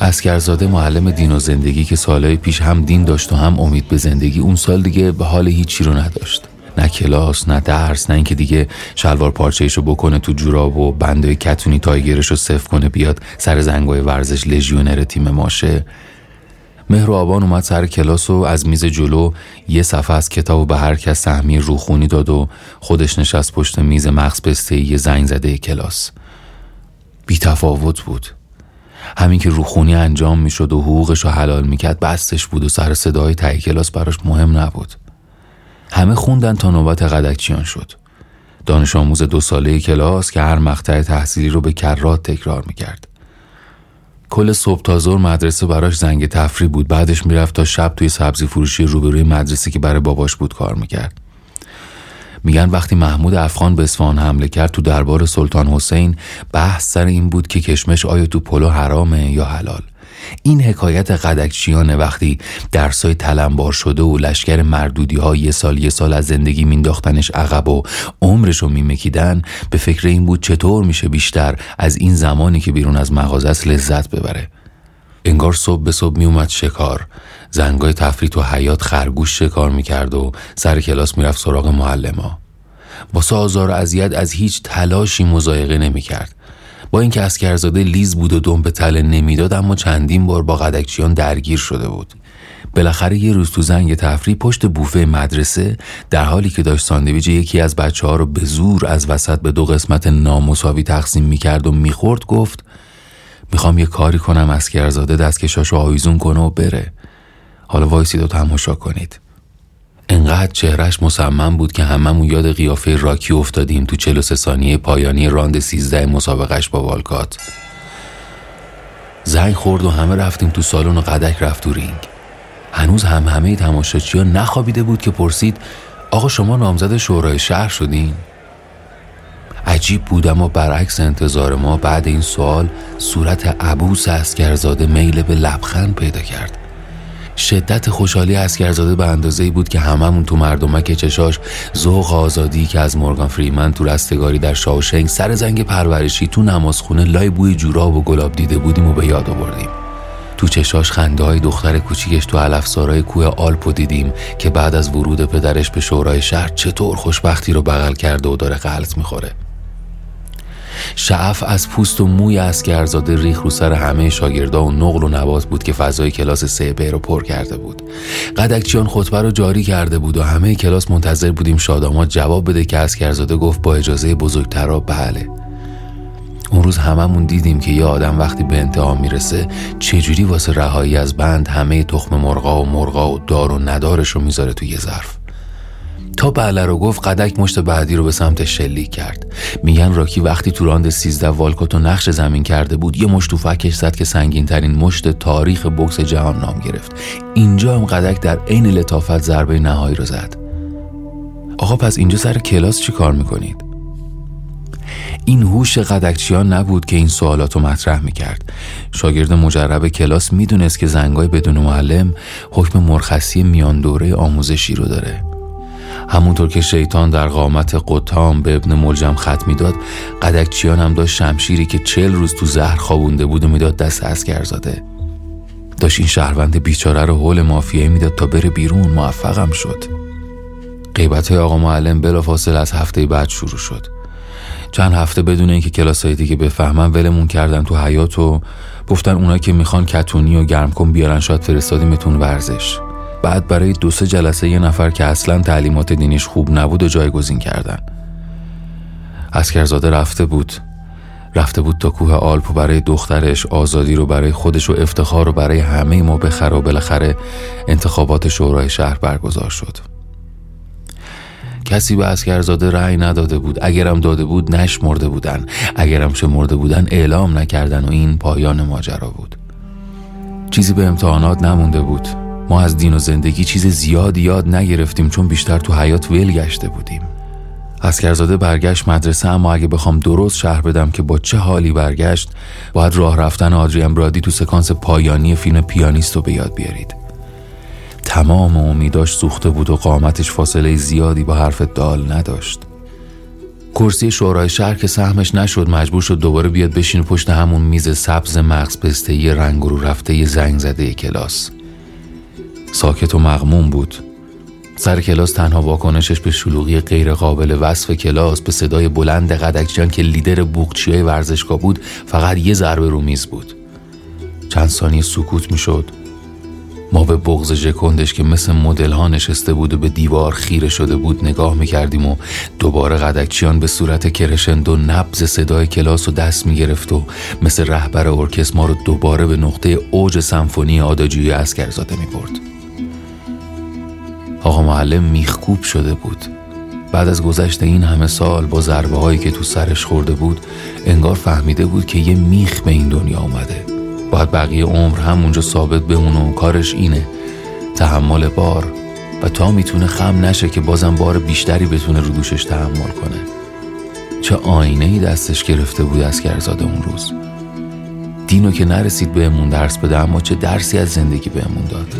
اسکرزاده معلم دین و زندگی که سالهای پیش هم دین داشت و هم امید به زندگی اون سال دیگه به حال هیچی رو نداشت. نه کلاس نه درس نه اینکه دیگه شلوار پارچهش بکنه تو جوراب و بنده کتونی تایگرش رو صف کنه بیاد سر زنگای ورزش لژیونر تیم ماشه. مهر و آبان اومد سر کلاس و از میز جلو یه صفحه از کتاب به هر کس سهمی روخونی داد و خودش نشست پشت میز مغز پسته یه زنگ زده کلاس. بی تفاوت بود. همین که روخونی انجام می‌شد و حقوقش رو حلال می‌کرد بستش بود و سر صدای تای کلاس براش مهم نبود. همه خوندن تا نوبت قدکچیان شد. دانش آموز دو ساله کلاس که هر مقطع تحصیلی رو به کرات تکرار می‌کرد. کل صبح تا ظهر مدرسه براش زنگ تفری بود بعدش می‌رفت تا شب توی سبزی فروشی روبروی مدرسه که برای باباش بود کار می‌کرد. میگن وقتی محمود افغان به اصفهان حمله کرد تو دربار سلطان حسین بحث سر این بود که کشمش آیا تو پلو حرامه یا حلال. این حکایت قدکچیانه وقتی درسای تلمبار شده و لشکر مردودی ها یه سال یه سال از زندگی مینداختنش عقب و عمرش رو میمکیدن به فکر این بود چطور میشه بیشتر از این زمانی که بیرون از مغازه لذت ببره. انگار صبح به صبح میومد شکار. زنگای تفریط و حیات خرگوش شکار می‌کرد و سر کلاس می‌رفت سراغ معلما. با آزار و اذیت از هیچ تلاشی مزایقه نمی‌کرد. با اینکه اسکرزاده لیز بود و دم به تله نمی‌داد اما چندین بار با قدکچیان درگیر شده بود. بالاخره یه روز تو زنگ تفریح پشت بوفه مدرسه در حالی که داشت ساندویج یکی از بچه ها رو به زور از وسط به دو قسمت نامساوی تقسیم می‌کرد و می‌خورد گفت می‌خوام یه کاری کنم عسگرزاده دستکشاشو آویزون کنه و بره. حالا وایسید و تماشا کنید. انقدر چهرش مصمم بود که هممون یاد قیافه راکی افتادیم تو 43 ثانیه پایانی راند 13 مسابقش با والکات. زنگ خورد و همه رفتیم تو سالن و قدک رفت تو رینگ. هنوز هم همه تماشاچی ها نخوابیده بود که پرسید آقا شما نامزد شورای شهر شدین؟ عجیب بود اما برعکس انتظار ما بعد این سوال صورت عبوس اسکرزاده میل به لبخند پیدا کرد. شدت خوشحالی اسکرزاده به اندازه بود که هممون تو مردمک چشاش ذوق آزادی که از مورگان فریمن تو رستگاری در شاوشنگ سر زنگ پرورشی تو نمازخونه لای بوی جوراب و گلاب دیده بودیم و به یاد آوردیم. تو چشاش خنده های دختر کوچیکش تو علفسارای کوه آلپو دیدیم که بعد از ورود پدرش به شورای شهر چطور خوشبختی رو بغل کرده و داره غلط می‌خوره. شعف از پوست و موی اسکرزاده ریخ رو سر همه شاگردا و نقل و نبات بود که فضای کلاس سه رو پر کرده بود. قدکچیان خطبه رو جاری کرده بود و همه کلاس منتظر بودیم شادامات جواب بده که اسکرزاده گفت با اجازه بزرگترا بله. اون روز هممون دیدیم که یه آدم وقتی به انتها می‌رسه چجوری واسه رهایی از بند همه تخم مرغا و مرغا و دار و ندارش رو می‌ذاره توی یه ظرف. تا بله رو گفت قدک مشت بعدی رو به سمت شلیک کرد. میگن راکی وقتی تو راند سیزده والکوت و نقش زمین کرده بود یه مشت فکش زد که سنگین ترین مشت تاریخ بکس جهان نام گرفت. اینجا هم قدک در عین لطافت ضربه نهایی رو زد. آقا پس اینجا سر کلاس چی کار می‌کنید؟ این هوش قدکچیان نبود که این سوالات رو مطرح می‌کرد. شاگرد مجرب کلاس می‌دونست که زنگای بدون معلم حکم مرخصی میان دوره آموزشی رو داره. همونطور که شیطان در قامت قطام به ابن ملجم خط می‌داد قدکچیان هم داشت شمشیری که چل روز تو زهر خوابونده بود و می‌داد دست اسکرزاده داشت این شهروند بیچاره رو حول مافیایی می‌داد تا بره بیرون موفقم شد. قیبت های آقا معلم بلافاصله از هفته بعد شروع شد. چند هفته بدون اینکه کلاسای دیگه بفهمن ولمون کردن تو حیات و گفتن اونا که می‌خوان کتونی و گرم کن بیارن شاید فرستادیمتون ورزش. بعد برای دو سه جلسه یه نفر که اصلا تعلیمات دینیش خوب نبود و جایگزین کردن. اسکرزاده رفته بود. رفته بود تا کوه آلپ و برای دخترش آزادی رو برای خودش و افتخار رو برای همه ما بخره و بالاخره انتخابات شورای شهر برگزار شد. کسی به اسکرزاده رأی نداده بود. اگرم داده بود نشمرده بودن. اگرم شمرده بودن اعلام نکردن و این پایان ماجرا بود. چیزی به امتحانات نمونده بود. ما از دین و زندگی چیز زیادی یاد نگرفتیم چون بیشتر تو حیات ویل گشته بودیم. اسکرزاده برگشت مدرسه اما اگه بخوام درست شهر بدم که با چه حالی برگشت باید راه رفتن آدری امبرادی تو سکانس پایانی فیلم پیانیست رو به یاد بیارید. تمام امیداش سوخته بود و قامتش فاصله زیادی با حرف دال نداشت. کرسی شورای شهر که سهمش نشد مجبور شد دوباره بیاد بشین پشت همون میز سبز مغز پسته رنگ رو رفته زنگ زده کلاس. ساکت و مغموم بود. سر کلاس تنها واکنشش به شلوغی غیر قابل وصف کلاس به صدای بلند قدکجان که لیدر بوقچیای ورزشگاه بود فقط یه ضربه رو میز بود. چند ثانیه سکوت می‌شد. ما به بغز جکندش که مثل مدل ها نشسته بود و به دیوار خیره شده بود نگاه می‌کردیم و دوباره قدکچیان به صورت کرشند و نبز صدای کلاس و دست می‌گرفت و مثل رهبر ارکست ما رو دوباره به نقطه اوج سمفونی آداجوی اسکرزاده می‌برد. آقا معلم میخکوب شده بود. بعد از گذشت این همه سال با ضربه هایی که تو سرش خورده بود انگار فهمیده بود که یه میخ به این دنیا آمده باید بقیه عمر همونجا ثابت بمونه و کارش اینه. تحمل بار. و تا می‌تونه خم نشه که بازم بار بیشتری بتونه رو دوشش تحمل کنه. چه آینه ای دستش گرفته بود از گرزاده اون روز. دینو که نرسید بهمون درس بده اما چه درسی از زندگی بهمون داد.